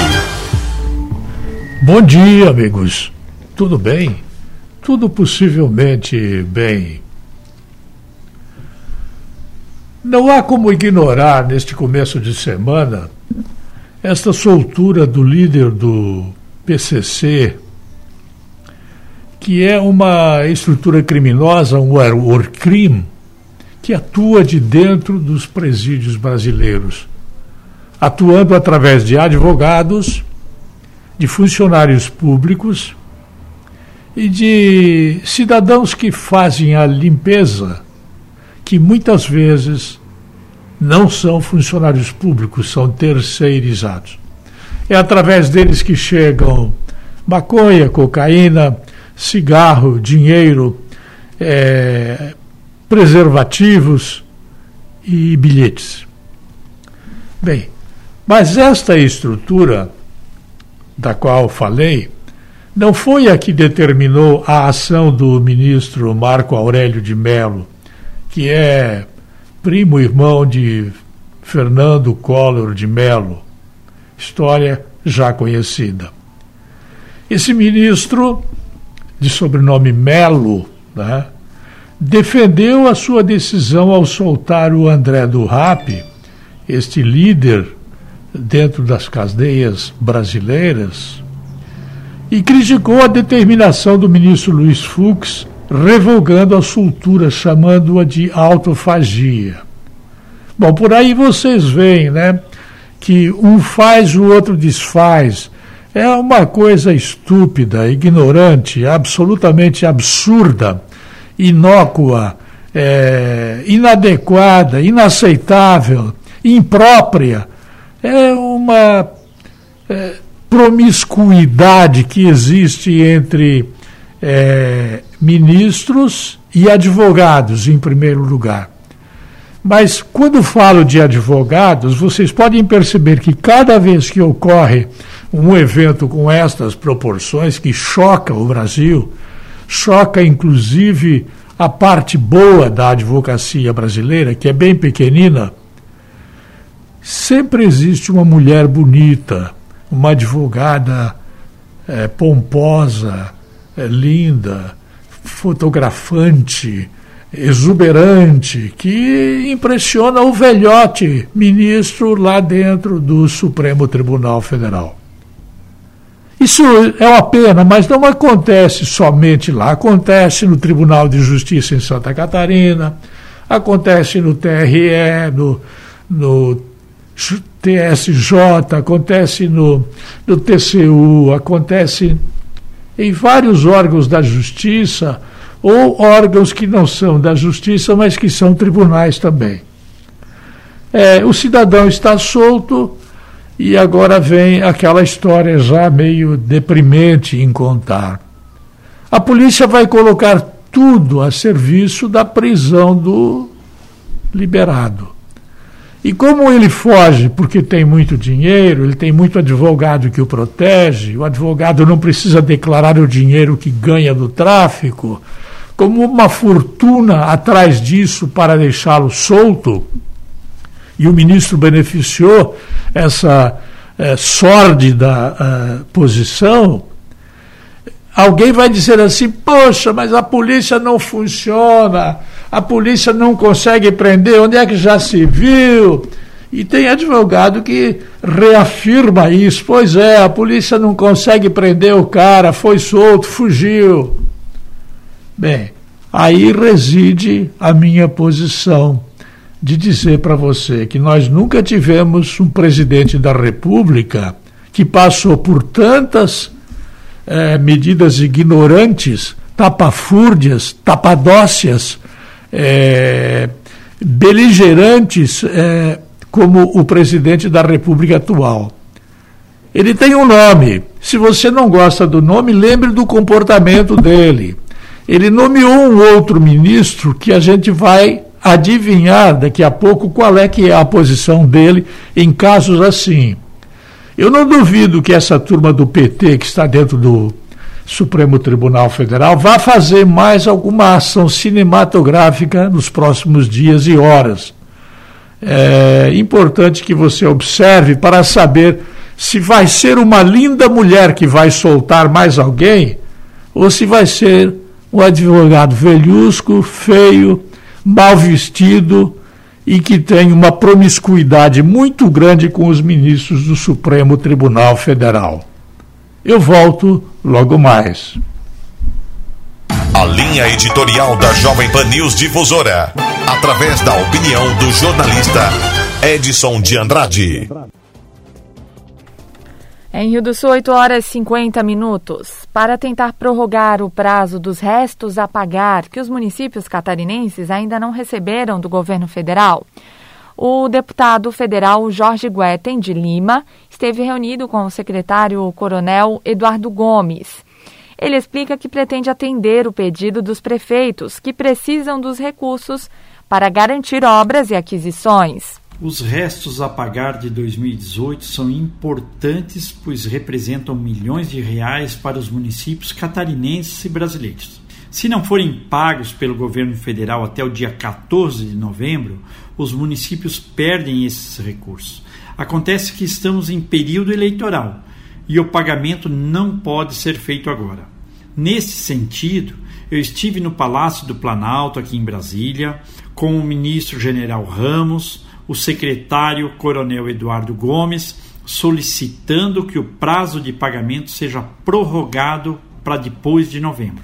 Bom dia, amigos. Tudo bem? Tudo possivelmente bem. Não há como ignorar neste começo de semana esta soltura do líder do PCC, que é uma estrutura criminosa, um Orcrim, que atua de dentro dos presídios brasileiros, atuando através de advogados, de funcionários públicos e de cidadãos que fazem a limpeza, que muitas vezes não são funcionários públicos, são terceirizados. É através deles que chegam maconha, cocaína, cigarro, dinheiro, é, preservativos e bilhetes. Bem, mas esta estrutura da qual falei não foi a que determinou a ação do ministro Marco Aurélio de Mello, que é primo irmão de Fernando Collor de Mello, história já conhecida. Esse ministro de sobrenome Melo, né, defendeu a sua decisão ao soltar o André do Rap, este líder dentro das cadeias brasileiras, e criticou a determinação do ministro Luiz Fux, revogando a soltura, chamando-a de autofagia. Bom, por aí vocês veem, né, que um faz, o outro desfaz. É uma coisa estúpida, ignorante, absolutamente absurda, inócua, é, inadequada, inaceitável, imprópria. É uma é, promiscuidade que existe entre é, ministros e advogados, em primeiro lugar. Mas quando falo de advogados, vocês podem perceber que cada vez que ocorre um evento com estas proporções que choca o Brasil, choca inclusive a parte boa da advocacia brasileira, que é bem pequenina, sempre existe uma mulher bonita, uma advogada é, pomposa, é, linda, fotografante, exuberante, que impressiona o velhote ministro lá dentro do Supremo Tribunal Federal. Isso é uma pena, mas não acontece somente lá. Acontece no Tribunal de Justiça em Santa Catarina, acontece no TRE, no, no TSJ, acontece no, no TCU, acontece em vários órgãos da justiça ou órgãos que não são da justiça, mas que são tribunais também. É, o cidadão está solto e agora vem aquela história já meio deprimente em contar. A polícia vai colocar tudo a serviço da prisão do liberado. E como ele foge porque tem muito dinheiro, ele tem muito advogado que o protege, o advogado não precisa declarar o dinheiro que ganha do tráfico, como uma fortuna atrás disso para deixá-lo solto, e o ministro beneficiou essa é, sórdida uh, posição, alguém vai dizer assim: poxa, mas a polícia não funciona, a polícia não consegue prender, onde é que já se viu? E tem advogado que reafirma isso. Pois é, a polícia não consegue prender o cara, foi solto, fugiu. Bem, aí reside a minha posição de dizer para você que nós nunca tivemos um presidente da República que passou por tantas eh, medidas ignorantes, tapafúrdias, tapadócias, eh, beligerantes, eh, como o presidente da República atual. Ele tem um nome. Se você não gosta do nome, lembre do comportamento dele. Ele nomeou um outro ministro que a gente vai adivinhar daqui a pouco qual é que é a posição dele em casos assim. Eu não duvido que essa turma do PT, que está dentro do Supremo Tribunal Federal, vá fazer mais alguma ação cinematográfica nos próximos dias e horas. É importante que você observe para saber se vai ser uma linda mulher que vai soltar mais alguém ou se vai ser um advogado velhusco, feio, mal vestido e que tem uma promiscuidade muito grande com os ministros do Supremo Tribunal Federal. Eu volto logo mais. A linha editorial da Jovem Pan News Difusora, através da opinião do jornalista Edson de Andrade. Em Rio do Sul, 8 horas e 50 minutos. Para tentar prorrogar o prazo dos restos a pagar que os municípios catarinenses ainda não receberam do governo federal, o deputado federal Jorge Guetem, de Lima, esteve reunido com o secretário-coronel Eduardo Gomes. Ele explica que pretende atender o pedido dos prefeitos que precisam dos recursos para garantir obras e aquisições. Os restos a pagar de 2018 são importantes, pois representam milhões de reais para os municípios catarinenses e brasileiros. Se não forem pagos pelo governo federal até o dia 14 de novembro, os municípios perdem esses recursos. Acontece que estamos em período eleitoral e o pagamento não pode ser feito agora. Nesse sentido, eu estive no Palácio do Planalto, aqui em Brasília, com o ministro general Ramos o secretário Coronel Eduardo Gomes solicitando que o prazo de pagamento seja prorrogado para depois de novembro.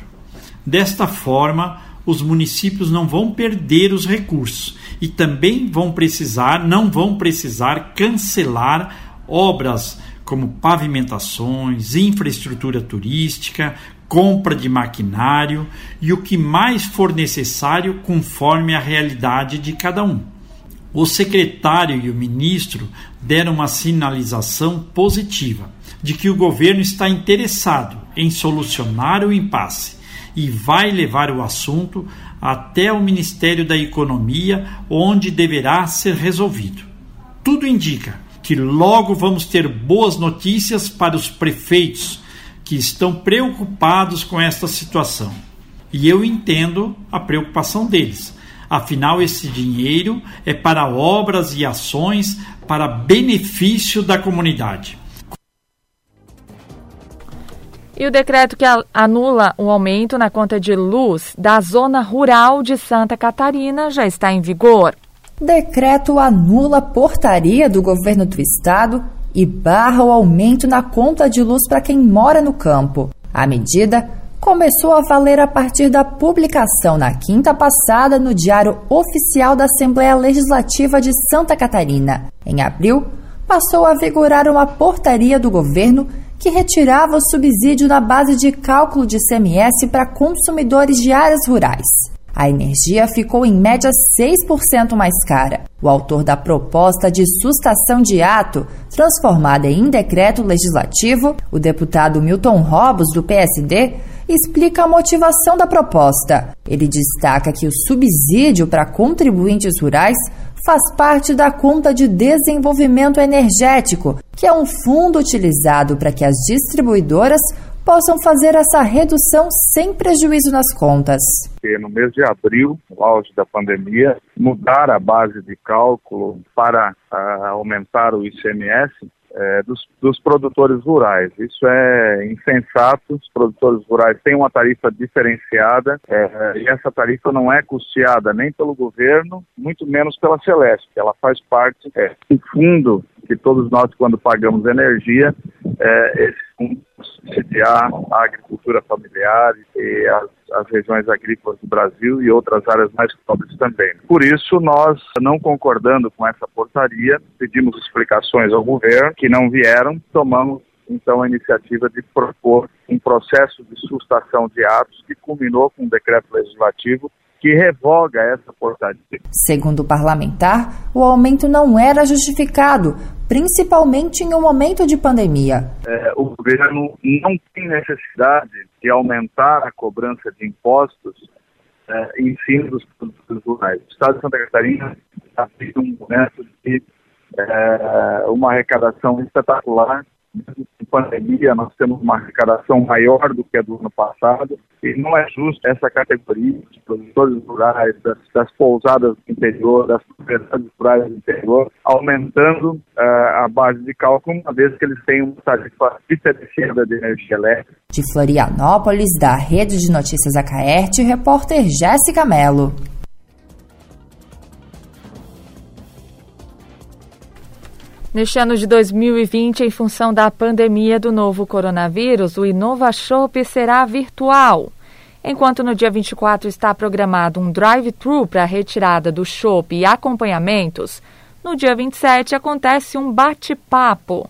Desta forma, os municípios não vão perder os recursos e também vão precisar, não vão precisar cancelar obras como pavimentações, infraestrutura turística, compra de maquinário e o que mais for necessário conforme a realidade de cada um. O secretário e o ministro deram uma sinalização positiva de que o governo está interessado em solucionar o impasse e vai levar o assunto até o Ministério da Economia, onde deverá ser resolvido. Tudo indica que logo vamos ter boas notícias para os prefeitos que estão preocupados com esta situação. E eu entendo a preocupação deles Afinal, esse dinheiro é para obras e ações para benefício da comunidade. E o decreto que anula o aumento na conta de luz da zona rural de Santa Catarina já está em vigor. Decreto anula portaria do governo do estado e barra o aumento na conta de luz para quem mora no campo. A medida começou a valer a partir da publicação na quinta passada no Diário Oficial da Assembleia Legislativa de Santa Catarina. Em abril, passou a vigorar uma portaria do governo que retirava o subsídio na base de cálculo de CMS para consumidores de áreas rurais. A energia ficou em média 6% mais cara. O autor da proposta de sustação de ato, transformada em decreto legislativo, o deputado Milton Robos, do PSD, explica a motivação da proposta. Ele destaca que o subsídio para contribuintes rurais faz parte da conta de desenvolvimento energético, que é um fundo utilizado para que as distribuidoras possam fazer essa redução sem prejuízo nas contas. No mês de abril, no auge da pandemia, mudar a base de cálculo para uh, aumentar o ICMS é, dos, dos, produtores rurais. Isso é insensato. Os produtores rurais têm uma tarifa diferenciada é, e essa tarifa não é custeada nem pelo governo, muito menos pela Celeste. Ela faz parte é, do fundo que todos nós, quando pagamos energia, é, esse subsidiar a agricultura familiar e as, as, regiões agrícolas do Brasil e outras áreas mais pobres também. Por isso, nós, não concordando com essa portaria, pedimos explicações ao governo, que não vieram, tomamos então a iniciativa de propor um processo de sustação de atos que culminou com um decreto legislativo que revoga essa portaria. Segundo o parlamentar, o aumento não era justificado, principalmente em um momento de pandemia. É, o governo não tem necessidade de aumentar a cobrança de impostos é, em cima dos produtores rurais. O Estado de Santa Catarina está feito um momento de é, uma arrecadação espetacular pandemia, nós temos uma arrecadação maior do que a do ano passado, e não é justo essa categoria de produtores rurais, das, das pousadas do interior, das propriedades rurais do interior, aumentando uh, a base de cálculo, uma vez que eles têm uma tarifa diferenciada de energia elétrica. De Florianópolis, da Rede de Notícias Acaerte, repórter Jéssica Mello. Neste ano de 2020, em função da pandemia do novo coronavírus, o Inova Shop será virtual. Enquanto no dia 24 está programado um drive-thru para a retirada do shopping e acompanhamentos, no dia 27 acontece um bate-papo.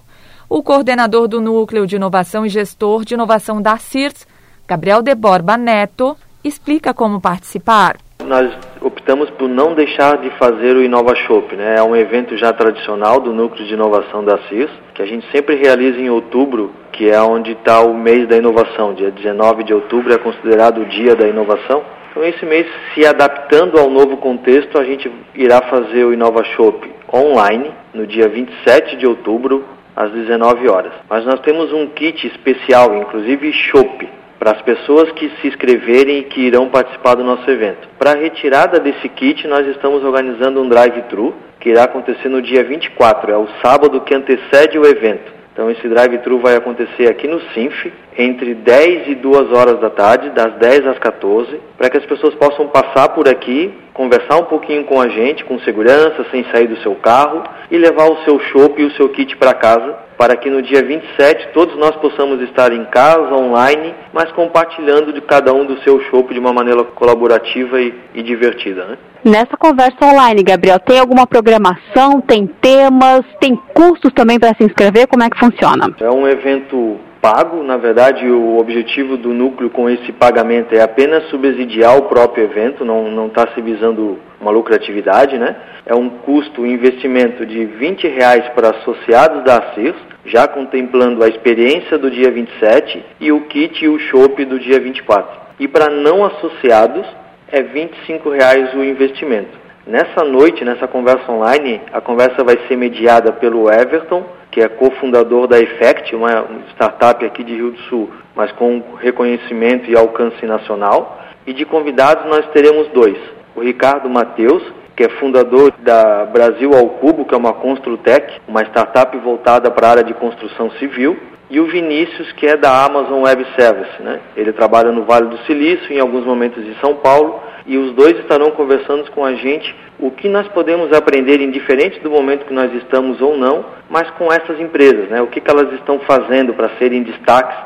O coordenador do Núcleo de Inovação e Gestor de Inovação da CIRS, Gabriel de Borba Neto, explica como participar nós optamos por não deixar de fazer o Inova Shop, né? É um evento já tradicional do Núcleo de Inovação da CIS, que a gente sempre realiza em outubro, que é onde está o mês da inovação. Dia 19 de outubro é considerado o dia da inovação. Então, esse mês, se adaptando ao novo contexto, a gente irá fazer o Inova Shop online no dia 27 de outubro, às 19 horas. Mas nós temos um kit especial, inclusive Shop, para as pessoas que se inscreverem e que irão participar do nosso evento. Para a retirada desse kit, nós estamos organizando um drive-thru que irá acontecer no dia 24, é o sábado que antecede o evento. Então esse drive-thru vai acontecer aqui no Sinf, entre 10 e 2 horas da tarde, das 10 às 14, para que as pessoas possam passar por aqui, conversar um pouquinho com a gente, com segurança, sem sair do seu carro, e levar o seu chopp e o seu kit para casa, para que no dia 27 todos nós possamos estar em casa, online, mas compartilhando de cada um do seu chopp de uma maneira colaborativa e, e divertida. Né? Nessa conversa online, Gabriel, tem alguma programação, tem temas, tem custos também para se inscrever? Como é que funciona? É um evento pago, na verdade o objetivo do núcleo com esse pagamento é apenas subsidiar o próprio evento, não está se visando uma lucratividade, né? É um custo, um investimento de 20 reais para associados da ACIRS, já contemplando a experiência do dia 27 e o kit e o chopp do dia 24. E para não associados, é 25 reais o investimento. Nessa noite, nessa conversa online, a conversa vai ser mediada pelo Everton, que é cofundador da Effect, uma startup aqui de Rio do Sul, mas com reconhecimento e alcance nacional. E de convidados nós teremos dois: o Ricardo Mateus, que é fundador da Brasil ao Cubo, que é uma Construtec, uma startup voltada para a área de construção civil, e o Vinícius, que é da Amazon Web Service. Né? Ele trabalha no Vale do Silício, em alguns momentos em São Paulo, e os dois estarão conversando com a gente o que nós podemos aprender, indiferente do momento que nós estamos ou não, mas com essas empresas, né? o que, que elas estão fazendo para serem destaques,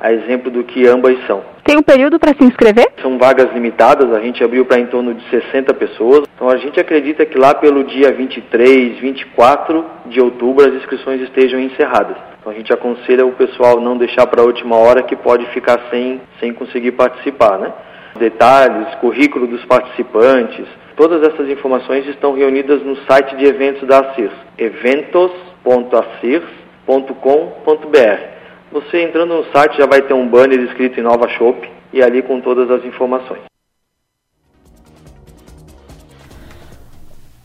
a exemplo do que ambas são. Tem um período para se inscrever? São vagas limitadas, a gente abriu para em torno de 60 pessoas. Então a gente acredita que lá pelo dia 23, 24 de outubro as inscrições estejam encerradas. Então a gente aconselha o pessoal não deixar para a última hora que pode ficar sem, sem conseguir participar, né? Detalhes, currículo dos participantes, todas essas informações estão reunidas no site de eventos da ACIRS, eventos.acirs.com.br. Você entrando no site já vai ter um banner escrito em Nova Shop e ali com todas as informações.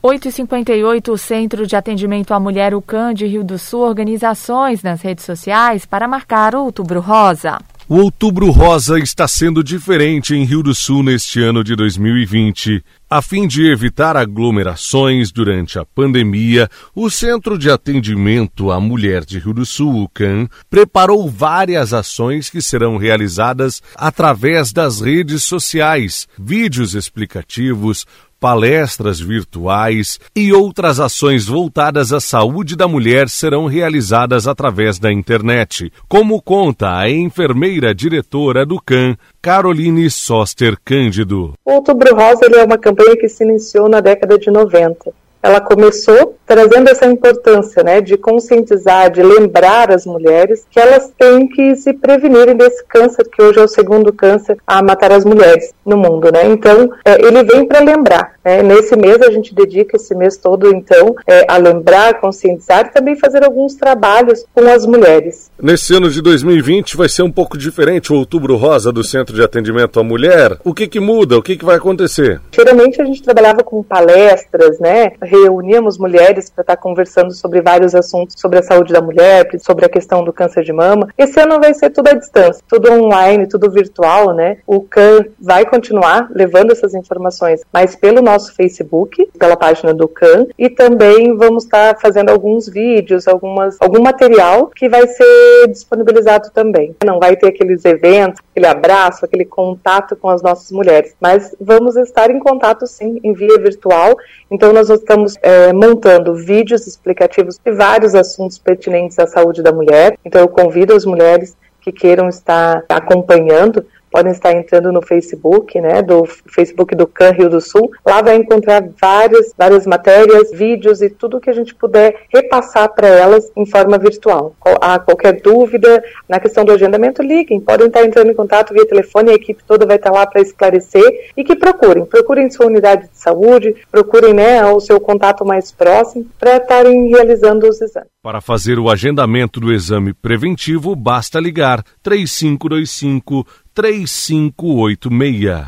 8h58, o Centro de Atendimento à Mulher UCAN de Rio do Sul organiza ações nas redes sociais para marcar o Outubro Rosa. O Outubro Rosa está sendo diferente em Rio do Sul neste ano de 2020. A fim de evitar aglomerações durante a pandemia, o Centro de Atendimento à Mulher de Rio do Sul, CAN, preparou várias ações que serão realizadas através das redes sociais, vídeos explicativos, palestras virtuais e outras ações voltadas à saúde da mulher serão realizadas através da internet, como conta a enfermeira diretora do CAN, Caroline Soster Cândido. O Outubro Rosa é uma campanha que se iniciou na década de 90 ela começou trazendo essa importância, né, de conscientizar, de lembrar as mulheres que elas têm que se prevenirem desse câncer que hoje é o segundo câncer a matar as mulheres no mundo, né? Então, é, ele vem para lembrar. Né? Nesse mês a gente dedica esse mês todo, então, é, a lembrar, conscientizar e também fazer alguns trabalhos com as mulheres. Nesse ano de 2020 vai ser um pouco diferente o Outubro Rosa do Centro de Atendimento à Mulher. O que que muda? O que que vai acontecer? Geralmente a gente trabalhava com palestras, né? Reuníamos mulheres para estar tá conversando sobre vários assuntos sobre a saúde da mulher, sobre a questão do câncer de mama. Esse ano vai ser tudo à distância, tudo online, tudo virtual, né? O CAN vai continuar levando essas informações, mas pelo nosso Facebook, pela página do CAN, e também vamos estar tá fazendo alguns vídeos, algumas, algum material que vai ser disponibilizado também. Não vai ter aqueles eventos, aquele abraço, aquele contato com as nossas mulheres, mas vamos estar em contato sim, em via virtual. Então nós estamos é, montando vídeos explicativos de vários assuntos pertinentes à saúde da mulher. Então eu convido as mulheres que queiram estar acompanhando podem estar entrando no Facebook, né, do Facebook do CAN Rio do Sul. Lá vai encontrar várias, várias matérias, vídeos e tudo que a gente puder repassar para elas em forma virtual. Há qualquer dúvida na questão do agendamento, liguem, podem estar entrando em contato via telefone, a equipe toda vai estar lá para esclarecer e que procurem, procurem sua unidade de saúde, procurem né, o seu contato mais próximo para estarem realizando os exames. Para fazer o agendamento do exame preventivo, basta ligar 3525 3586.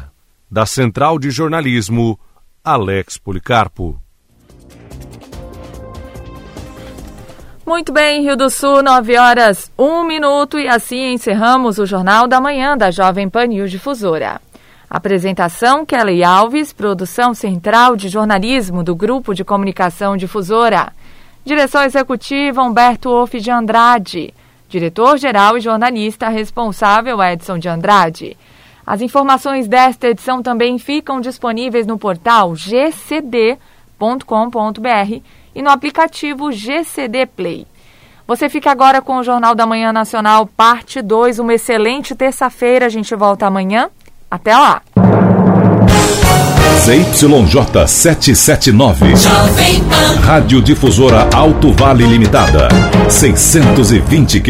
Da Central de Jornalismo, Alex Policarpo. Muito bem, Rio do Sul, 9 horas, 1 minuto e assim encerramos o Jornal da Manhã da Jovem Pan News Difusora. Apresentação Kelly Alves, produção central de jornalismo do Grupo de Comunicação Difusora. Direção executiva Humberto Off de Andrade. Diretor-geral e jornalista responsável Edson de Andrade. As informações desta edição também ficam disponíveis no portal gcd.com.br e no aplicativo GCD Play. Você fica agora com o Jornal da Manhã Nacional, parte 2. Uma excelente terça-feira. A gente volta amanhã. Até lá. ZYJ 779. Rádio Difusora Alto Vale Limitada. 620